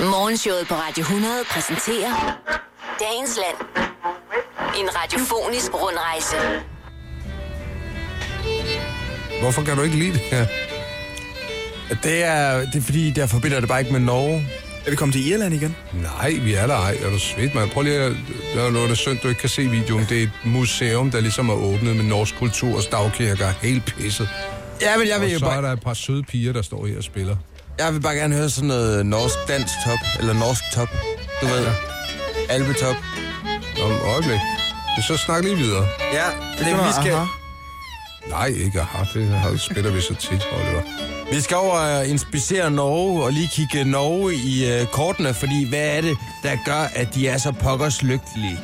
Morgenshowet på Radio 100 præsenterer Dagens Land. En radiofonisk rundrejse. Hvorfor kan du ikke lide det her? Det er, det er fordi, der forbinder det bare ikke med Norge. Er vi kommet til Irland igen? Nej, vi er der ej. Er du svedt, mand? Prøv lige at... Der er noget, der er synd, du ikke kan se videoen. Det er et museum, der ligesom er åbnet med norsk kultur og stavkirker. Helt pisset. Ja, men jeg vil Og jo så er bare, der et par søde piger, der står her og spiller. Jeg vil bare gerne høre sådan noget norsk dansk top, eller norsk top. Du ved, albetop. Om et øjeblik. Så snak lige videre. Ja, det, var vi skal, aha. Nej, ikke aha. Det har- spiller vi så tit, Oliver. vi skal over og inspicere Norge og lige kigge Norge i uh, kortene, fordi hvad er det, der gør, at de er så pokkers lykkelige?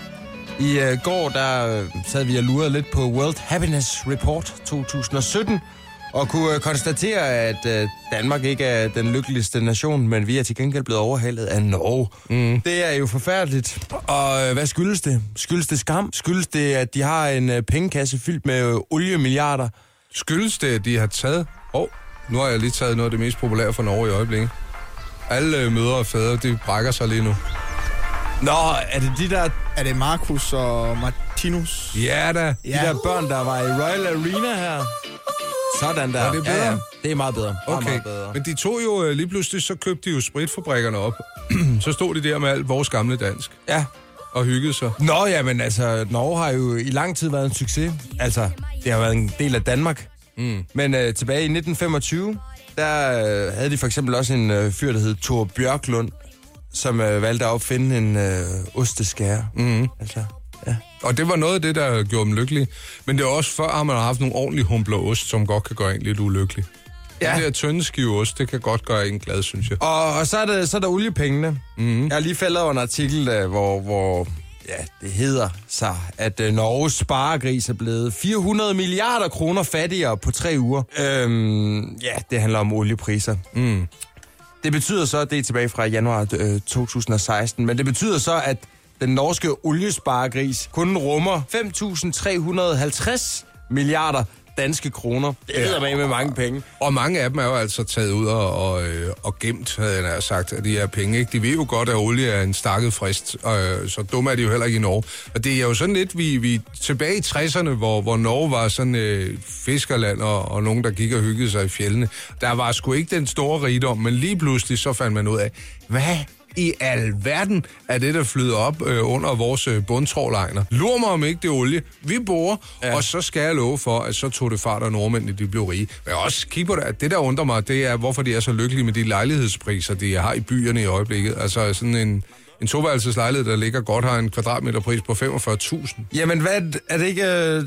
I uh, går, der uh, sad vi og lurede lidt på World Happiness Report 2017, og kunne uh, konstatere, at uh, Danmark ikke er den lykkeligste nation, men vi er til gengæld blevet overhalet af Norge. Mm. Det er jo forfærdeligt. Og uh, hvad skyldes det? Skyldes det skam? Skyldes det, at de har en pengekasse fyldt med oliemilliarder? Skyldes det, at de har taget... Åh, oh, nu har jeg lige taget noget af det mest populære for Norge i øjeblikket. Alle øh, mødre og fædre, de brækker sig lige nu. Nå, er det de der, Er det Markus og Martinus? Ja da. de Ja. der børn, der var i Royal Arena her? Sådan der. Er det bedre? Ja, ja. Det er meget bedre. Meget, Okay, meget bedre. men de tog jo øh, lige pludselig, så købte de jo spritfabrikkerne op. så stod de der med alt vores gamle dansk Ja. og hyggede sig. Nå, ja, men altså, Norge har jo i lang tid været en succes. Altså, det har været en del af Danmark. Mm. Men øh, tilbage i 1925, der øh, havde de for eksempel også en øh, fyr, der hed Thor Bjørklund, som øh, valgte at opfinde en øh, osteskære. Mm. Altså, ja. Og det var noget af det, der gjorde dem lykkelige. Men det er også før, at man har haft nogle ordentlige humbler ost, som godt kan gøre en lidt ulykkelig. Ja. Det der tynde skive ost, det kan godt gøre en glad, synes jeg. Og, og så, er der, så er der oliepengene. Mm. Jeg har lige faldet over en artikel, hvor, hvor ja, det hedder sig, at øh, Norges sparegris er blevet 400 milliarder kroner fattigere på tre uger. Øhm, ja, det handler om oliepriser. Mm. Det betyder så, at det er tilbage fra januar øh, 2016, men det betyder så, at den norske oliesparegris kun rummer 5.350 milliarder danske kroner. Det hedder med med mange penge. Og mange af dem er jo altså taget ud og, og, øh, og gemt, havde jeg sagt, af de her penge. Ikke? De ved jo godt, at olie er en stakket frist, øh, så dumme er de jo heller ikke i Norge. Og det er jo sådan lidt, vi, vi tilbage i 60'erne, hvor, hvor Norge var sådan øh, fiskerland, og, og nogen, der gik og hyggede sig i fjellene. Der var sgu ikke den store rigdom, men lige pludselig så fandt man ud af, hvad i alverden er det, der flyder op øh, under vores øh, bundtrålejner. Lur mig om ikke det er olie. Vi borer, ja. og så skal jeg love for, at så tog det fart, og nordmændene de blev rige. Men jeg også kigge på det, at det, der undrer mig, det er, hvorfor de er så lykkelige med de lejlighedspriser, de har i byerne i øjeblikket. Altså sådan en, en toværelseslejlighed, der ligger godt, har en kvadratmeterpris på 45.000. Jamen, hvad, er det ikke øh,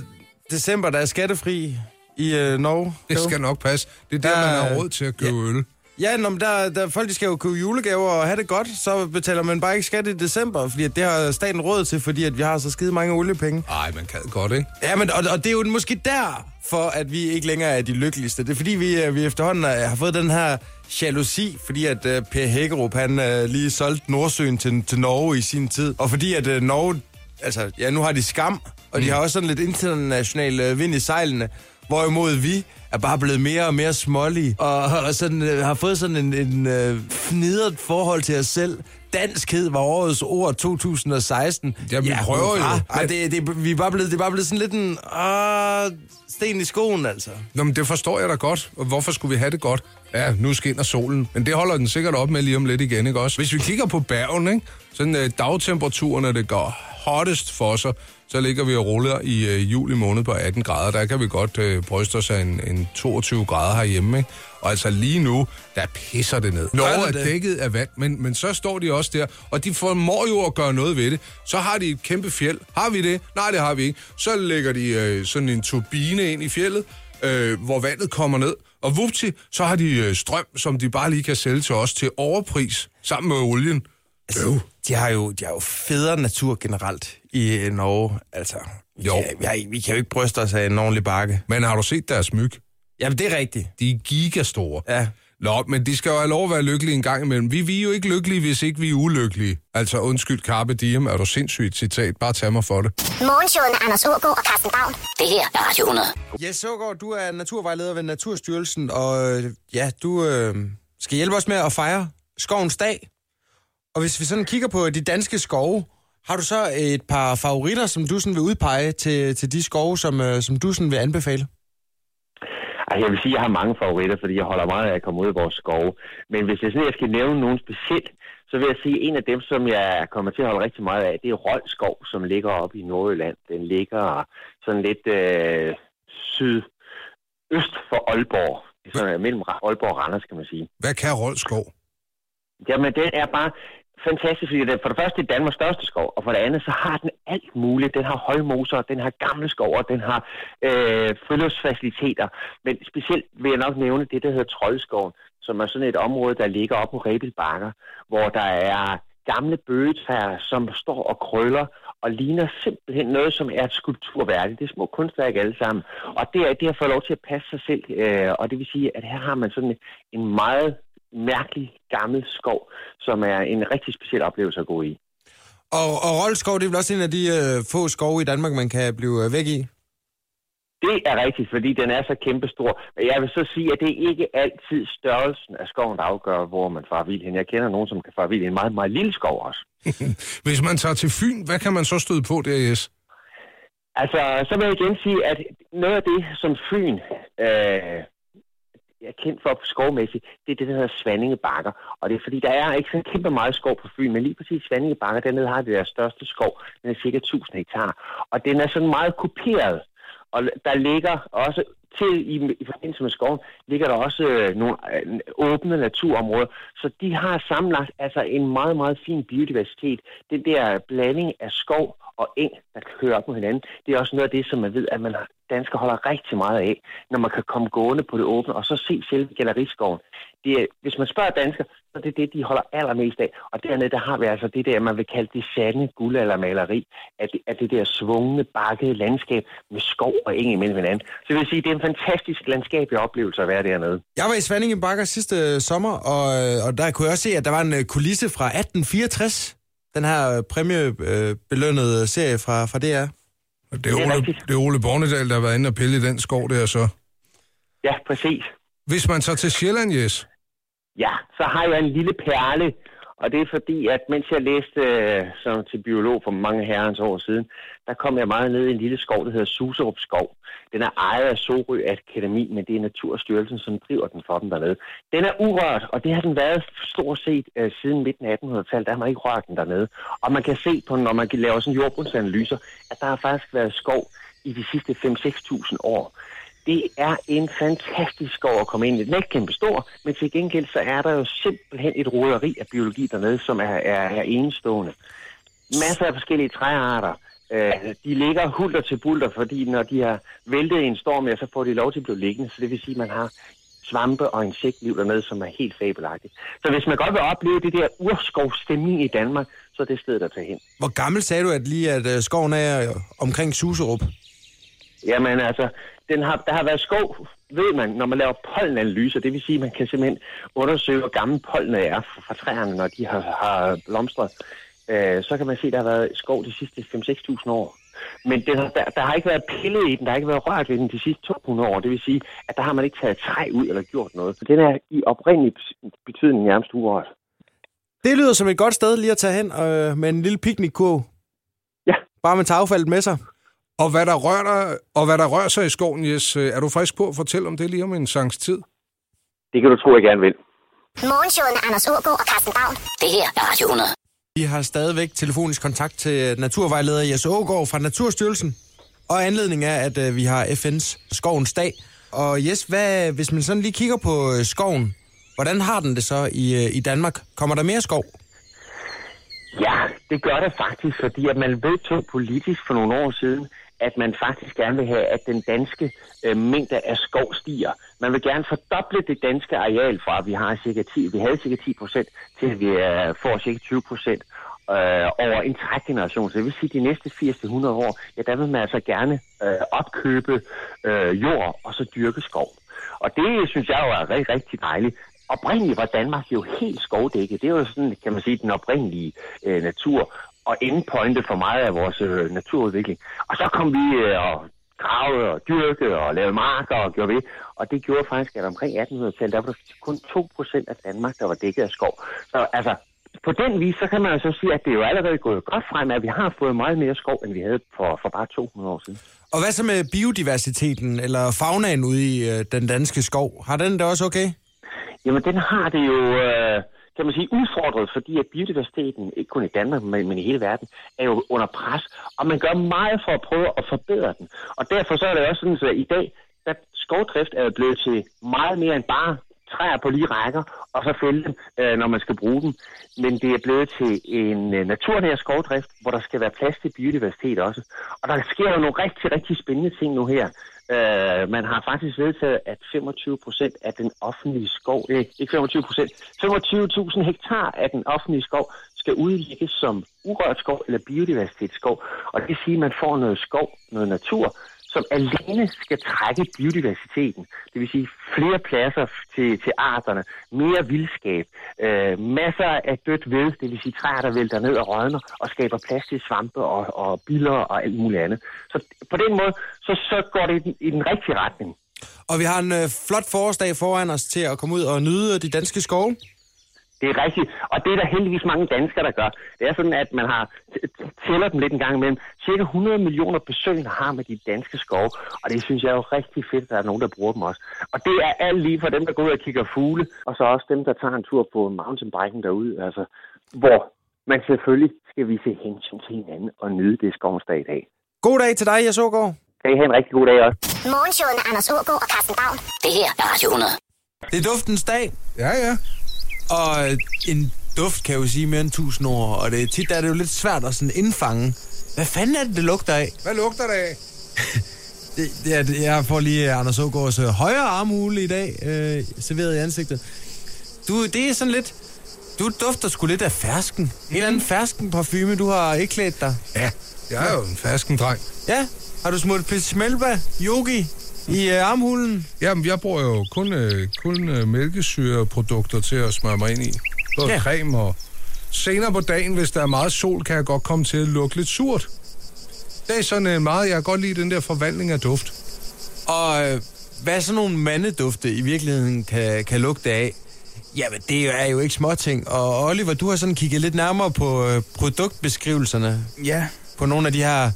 december, der er skattefri i øh, Norge? Det skal nok passe. Det er der, Der- man har råd til at købe ja. øl. Ja, nå, men der, der, folk de skal jo købe julegaver og have det godt, så betaler man bare ikke skat i december, fordi at det har staten råd til, fordi at vi har så skide mange oliepenge. Ej, man kan godt, ikke? Ja, men, og, og det er jo måske der, for at vi ikke længere er de lykkeligste. Det er fordi, vi, øh, vi efterhånden øh, har fået den her jalousi, fordi at uh, Per Hækkerup, han uh, lige solgte Nordsøen til, til Norge i sin tid. Og fordi at uh, Norge, altså ja, nu har de skam, og de Mm. har også sådan lidt international uh, vind i sejlene, hvorimod vi er bare blevet mere og mere smålige, og, og sådan, uh, har fået sådan en, en uh, fnidret forhold til os selv. Danskhed var årets ord 2016. Ja, vi prøver jo. Ej, det, det, vi er bare blevet, det er bare blevet sådan lidt en ah, sten i skoen, altså. Nå, men det forstår jeg da godt. Og hvorfor skulle vi have det godt? Ja, nu skinner solen. Men det holder den sikkert op med lige om lidt igen, ikke også? Hvis vi kigger på bergen, ikke? Sådan øh, dagtemperaturen, det går hottest for sig, så ligger vi og ruller i øh, juli måned på 18 grader. Der kan vi godt øh, bryste os af en, en 22 grader herhjemme, ikke? Og altså lige nu, der pisser det ned. Norge er det? dækket af vand, men, men så står de også der, og de formår jo at gøre noget ved det. Så har de et kæmpe fjeld. Har vi det? Nej, det har vi ikke. Så lægger de øh, sådan en turbine ind i fjellet, øh, hvor vandet kommer ned. Og vupti, så har de øh, strøm, som de bare lige kan sælge til os til overpris, sammen med olien. Øv. De har jo, de har jo federe natur generelt i øh, Norge, altså. Vi Jo. Kan, vi, har, vi kan jo ikke bryste os af en ordentlig bakke. Men har du set deres myg? Jamen, det er rigtigt. De er gigastore. Ja. Nå, men de skal jo have lov at være lykkelige en gang imellem. Vi, vi er jo ikke lykkelige, hvis ikke vi er ulykkelige. Altså, undskyld, Carpe Diem, er du sindssygt citat. Bare tag mig for det. Morgenshowet med Anders Ågaard og Carsten Baum. Det her er Radio 100. Jes Søgaard, du er naturvejleder ved Naturstyrelsen, og øh, ja, du øh, skal hjælpe os med at fejre skovens dag. Og hvis vi sådan kigger på de danske skove, har du så et par favoritter, som du sådan vil udpege til, til de skove, som, øh, som du sådan vil anbefale? Altså, jeg vil sige, at jeg har mange favoritter, fordi jeg holder meget af at komme ud i vores skove. Men hvis jeg, sådan, jeg skal nævne nogen specielt, så vil jeg sige, at en af dem, som jeg kommer til at holde rigtig meget af, det er Rolskov, som ligger oppe i Nordjylland. Den ligger sådan lidt øh, syd øst for Aalborg. Sådan, mellem Aalborg og Randers, kan man sige. Hvad kan Rolskov? Jamen, den er bare fantastisk, fordi den for det første er Danmarks største skov, og for det andet, så har den alt muligt. Den har højmoser, den har gamle skover, den har øh, friluftsfaciliteter. Men specielt vil jeg nok nævne det, der hedder Troldskoven, som er sådan et område, der ligger op på Rebel Bakker, hvor der er gamle bøgetræer, som står og krøller og ligner simpelthen noget, som er et skulpturværdigt. Det er små kunstværk alle sammen. Og det er det at få lov til at passe sig selv. Øh, og det vil sige, at her har man sådan en meget mærkelig gammel skov, som er en rigtig speciel oplevelse at gå i. Og, og Roldskov, det er vel også en af de øh, få skove i Danmark, man kan blive øh, væk i? Det er rigtigt, fordi den er så kæmpestor. Men jeg vil så sige, at det er ikke altid størrelsen af skoven, der afgør, hvor man farer vild hen. Jeg kender nogen, som kan fare vild i en meget, meget lille skov også. Hvis man tager til Fyn, hvad kan man så støde på der, Jes? Altså, så vil jeg igen sige, at noget af det, som Fyn øh, er kendt for skovmæssigt, det er det, der hedder Svanninge Bakker. Og det er fordi, der er ikke så kæmpe meget skov på Fyn, men lige præcis Svanninge Bakker, dernede har det der største skov. Den er cirka 1000 hektar. Og den er sådan meget kuperet. Og der ligger også til i, i forbindelse med skoven, ligger der også øh, nogle øh, åbne naturområder. Så de har sammenlagt altså en meget, meget fin biodiversitet. Den der blanding af skov og eng, der kører op mod hinanden, det er også noget af det, som man ved, at man dansker holder rigtig meget af, når man kan komme gående på det åbne, og så se selve galleriskoven. Det er, hvis man spørger dansker, så det er det det, de holder allermest af. Og dernede, der har vi altså det der, man vil kalde det sande guldaldermaleri, af det, at det der svungne, bakkede landskab med skov og eng imellem hinanden. Så det vil sige, det er en fantastisk landskabelig oplevelse at være dernede. Jeg var i Svandinge Bakker sidste sommer, og, og der kunne jeg også se, at der var en øh, kulisse fra 1864. Den her præmiebelønnede serie fra, fra DR. Det er, Ole, det er Ole Bornedal, der har været inde og pille i den skov der så. Ja, præcis. Hvis man så til Sjælland, Jes? Ja, så har jeg en lille perle, og det er fordi, at mens jeg læste øh, som til biolog for mange herrens år siden, der kom jeg meget ned i en lille skov, der hedder Suserup Skov. Den er ejet af Sorø Akademi, men det er Naturstyrelsen, som driver den for dem dernede. Den er urørt, og det har den været stort set uh, siden midten af 1800-tallet. Der har man ikke rørt den dernede. Og man kan se på, når man laver sådan jordbundsanalyser, at der har faktisk været skov i de sidste 5-6.000 år. Det er en fantastisk skov at komme ind i. Den er ikke kæmpe stor, men til gengæld så er der jo simpelthen et roderi af biologi dernede, som er, er, er enestående. Masser af forskellige træarter. Øh, de ligger hulter til bulter, fordi når de har væltet i en storm, ja, så får de lov til at blive liggende. Så det vil sige, at man har svampe og insektliv dernede, som er helt fabelagtigt. Så hvis man godt vil opleve det der urskovstemning i Danmark, så er det stedet at tage hen. Hvor gammel sagde du, at lige at øh, skoven er øh, omkring Suserup? Jamen altså, den har, der har været skov, ved man, når man laver pollenanalyser. Det vil sige, at man kan simpelthen undersøge, hvor gammel pollenet er fra, træerne, når de har, har blomstret. Øh, så kan man se, at der har været skov de sidste 5-6.000 år. Men den har, der, der har ikke været pillet i den, der har ikke været rørt ved den de sidste 200 år. Det vil sige, at der har man ikke taget træ ud eller gjort noget. Så den er i oprindelig betydning nærmest urørt. Det lyder som et godt sted lige at tage hen øh, med en lille piknikkurv. Ja. Bare med tagefeltet med sig. Og hvad der rører, dig, og hvad der rører sig i skoven, Jes, øh, er du frisk på at fortælle om det lige om en sangs tid? Det kan du tro, jeg gerne vil. Morgenshowet med Anders Ågaard og Carsten Baum. Det her er Radio 100. Vi har stadigvæk telefonisk kontakt til naturvejleder Jes Ågaard fra Naturstyrelsen. Og anledning er, at øh, vi har FN's Skovens Dag. Og Jes, hvad, hvis man sådan lige kigger på øh, skoven, hvordan har den det så i, øh, i Danmark? Kommer der mere skov? Ja, det gør det faktisk, fordi at man vedtog politisk for nogle år siden, at man faktisk gerne vil have, at den danske øh, mængde af skov stiger. Man vil gerne fordoble det danske areal fra, at vi har cirka 10, vi havde cirka 10 procent, til at vi øh, får cirka 20 procent øh, over en trækgeneration. Så det vil sige, at de næste 80-100 år, ja, der vil man altså gerne øh, opkøbe øh, jord og så dyrke skov. Og det synes jeg jo er rigtig, rigtig dejligt. Oprindeligt var Danmark jo helt skovdækket. Det er jo sådan, kan man sige, den oprindelige øh, natur og endpointe for meget af vores øh, naturudvikling. Og så kom vi øh, og gravede og dyrke og lavede marker og gjorde ved. Og det gjorde faktisk, at omkring 1800-tallet, der var der kun 2% af Danmark, der var dækket af skov. Så altså, på den vis, så kan man jo så sige, at det er jo allerede gået godt frem, at vi har fået meget mere skov, end vi havde for, for bare 200 år siden. Og hvad så med biodiversiteten, eller faunaen ude i øh, den danske skov? Har den det også okay? Jamen, den har det jo, øh, kan man sige, udfordret, fordi at biodiversiteten, ikke kun i Danmark, men, men i hele verden, er jo under pres, og man gør meget for at prøve at forbedre den. Og derfor så er det også sådan, at i dag, at skovdrift er blevet til meget mere end bare træer på lige rækker, og så fælde dem, øh, når man skal bruge dem. Men det er blevet til en øh, naturnær skovdrift, hvor der skal være plads til biodiversitet også. Og der sker jo nogle rigtig, rigtig spændende ting nu her. Øh, man har faktisk vedtaget, at 25 procent af den offentlige skov, øh, ikke 25 procent, 25.000 hektar af den offentlige skov skal udlægges som urørt skov eller biodiversitetsskov. Og det vil sige, at man får noget skov, noget natur, som alene skal trække biodiversiteten. Det vil sige flere pladser til, til arterne, mere vildskab, øh, masser af dødt ved, det vil sige træer, der vælter ned og rådner og skaber plads til svampe og, og biller og alt muligt andet. Så på den måde, så, så går det i den, i den rigtige retning. Og vi har en øh, flot forårsdag foran os til at komme ud og nyde de danske skove. Det er rigtigt, og det er der heldigvis mange danskere, der gør. Det er sådan, at man har tæller dem lidt en gang imellem. Cirka 100 millioner besøgende har med de danske skove, og det synes jeg er jo rigtig fedt, at der er nogen, der bruger dem også. Og det er alt lige for dem, der går ud og kigger fugle, og så også dem, der tager en tur på mountainbiken derude, altså, hvor man selvfølgelig skal vise hensyn til hinanden og nyde det skovens dag i dag. God dag til dig, Jesågaard. Kan I have en rigtig god dag også. Morgenshowet med Anders Ågaard og Carsten Baum. Det her er Radio 100. Det er duftens dag, Ja, ja. Og en duft kan jo sige mere end tusind ord, og det, tit er det jo lidt svært at sådan indfange. Hvad fanden er det, det lugter af? Hvad lugter det af? Det, det er, det- jeg får lige Anders Ågaards øh, højre armhule i dag øh, serveret i ansigtet. Du, det er sådan lidt... Du dufter sgu lidt af fersken. En eller anden fersken parfume, du har ikke klædt dig. Ja, jeg er jo en fasken dreng. Ja, har du smurt Pitsmelba Yogi i øh, armhulen? Jamen, jeg bruger jo kun, øh, kun øh, mælkesyreprodukter til at smøre mig ind i. Både Ja. creme og... Senere på dagen, hvis der er meget sol, kan jeg godt komme til at lugte lidt surt. Det er sådan øh, meget, jeg kan godt lide den der forvandling af duft. Og øh, hvad sådan nogle mandedufte i virkeligheden kan, kan lugte af? Jamen, det er jo ikke småting. Og Oliver, du har sådan kigget lidt nærmere på øh, produktbeskrivelserne Ja, på nogle af de her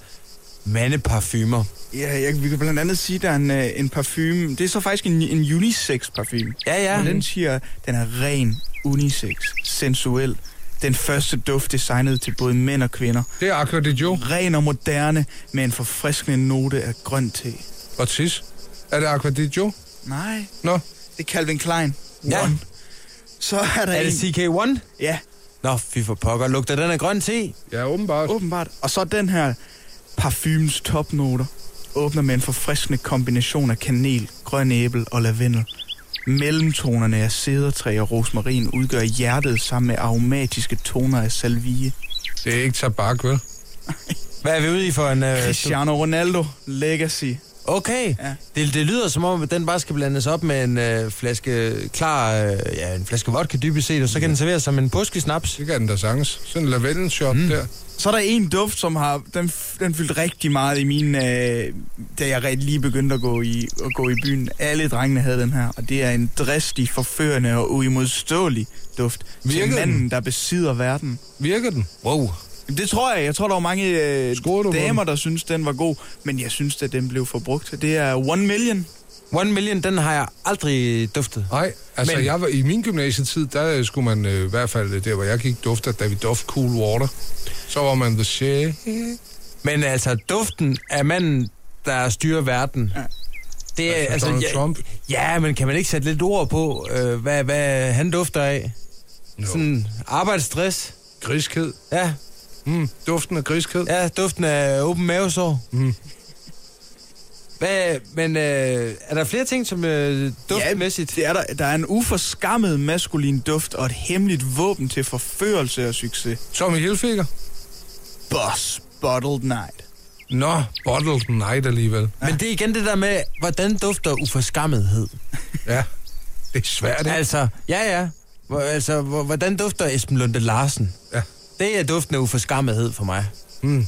mandeparfumer. ja jeg, vi kan blandt andet sige, at der er en, øh, en parfume. Det er så faktisk en, en unisex parfume. Ja, ja. Og den siger, den er ren, unisex, sensuel. Den første duft designet til både mænd og kvinder. Det er Aqua di Gio Ren og moderne med en forfriskende note af grøn te. og tis. Er det Aqua di Gio? Nej, Nå, det er Calvin Klein. Ja. One. Så er der Er en... det CK1? Ja, Nå, fy for pokker. Lugter den af grøn te? ja, åbenbart. åbenbart. Og så den her parfumes topnoter. Åbner med en forfriskende kombination af kanel, grøn æble og lavendel. Mellemtonerne af cedertræ og rosmarin udgør hjertet sammen med aromatiske toner af salvie. Det er ikke tabak, vel? Hvad er vi ude i for en... Øh, Cristiano Ronaldo Legacy. Okay. Ja. Det, det lyder som om, at den bare skal blandes op med en øh, flaske klar, øh, ja, en flaske vodka dybest set, og så kan den serveres som en påskesnaps. Det kan den da sanges. Sådan en lavendelshot mm. der. Så er der en duft, som har den, den fyldt rigtig meget i min, øh, da jeg rigtig lige begyndte at gå, i, at gå i byen. Alle drengene havde den her, og det er en dristig, forførende og uimodståelig duft Virkede til den? manden, der besidder verden. Virker den? Wow. Jamen, Det tror jeg. Jeg tror, der var mange øh, damer, der synes den var god, men jeg synes, at den blev forbrugt. Det er One Million. One Million, den har jeg aldrig duftet. Nej, altså Men- jeg var, i min gymnasietid, der øh, skulle man øh, i hvert fald øh, der, hvor jeg gik, dufte af David Duff Cool Water. Så var man the shit. Men altså, duften af manden, der styrer verden, ja. det er Altså altså... Donald ja, Trump? Ja, men kan man ikke sætte lidt ord på, øh, hvad, hvad han dufter af? No. Sådan arbejdsstress. Griskhed. Ja, Mm, duften af griskhed. ja, duften af åben mavesår. Mm. Hvad, men øh, er der flere ting, som øh, duftmæssigt? det er der. Der er en uforskammet maskulin duft og et hemmeligt våben til forførelse og succes. Tommy Hilfiger. Boss Bottled Night. Nå, Bottled Night alligevel. Men det er igen det der med, hvordan dufter uforskammethed? Ja, det er svært, ikke? Altså, ja, ja. Hvor, altså, hvor- hvordan dufter Esben Lunde Larsen? Ja. Det er duften af uforskammethed for mig. Mm.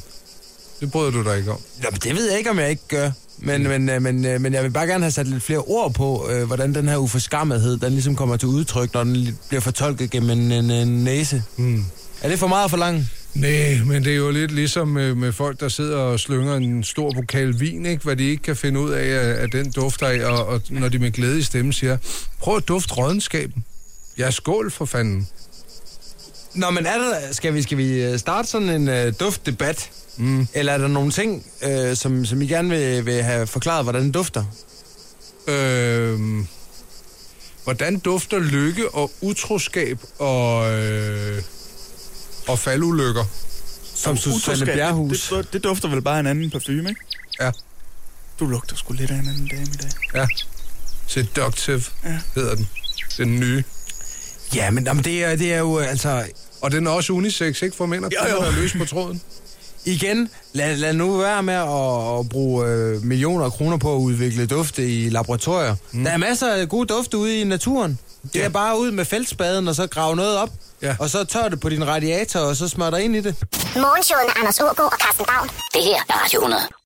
Det bryder du dig ikke om. Nå, men det ved jeg ikke, om jeg ikke gør. Men, men, øh, men, øh, men jeg vil bare gerne have sat lidt flere ord på, øh, hvordan den her uforskammethed, den ligesom kommer til udtryk, når den li- bliver fortolket gennem en, en, en næse. Mm. Er det for meget for langt? Nej, men det er jo lidt ligesom med, med folk, der sidder og slynger en stor pokal vin, ikke? hvad de ikke kan finde ud af, at, at den dufter af, og, og når de med glæde i stemme siger, prøv at dufte rådenskaben. Ja, skål for fanden. Nå, men er der, skal, vi, skal vi øh, starte sådan en øh, duftdebat? Mm. Eller er der nogle ting, øh, som, som I gerne vil, vil have forklaret, hvordan den dufter? Øhm, hvordan dufter lykke og utroskab og, øh, og faldulykker? Som Susanne Bjerghus. Det, det, det dufter vel bare en anden parfume, ikke? Ja, Du lugter sgu lidt af en anden dame i dag. ja. Seductive Ja. hedder den. Den nye. Ja, men jamen, det, er, det er jo altså... Og den er også unisex, ikke? For mænd og kvinder, der er løs på tråden. Igen, lad, lad nu være med at, at bruge øh, millioner af kroner på at udvikle dufte i laboratorier. Mm. Der er masser af gode dufte ude i naturen. Det Ja. er bare ud med feltspaden, og så grave noget op. Ja. Og så tør det på din radiator, og så smør dig ind i det. Morgenshowet med Anders Ågaard og Carsten Baum. Det her er Radio 100.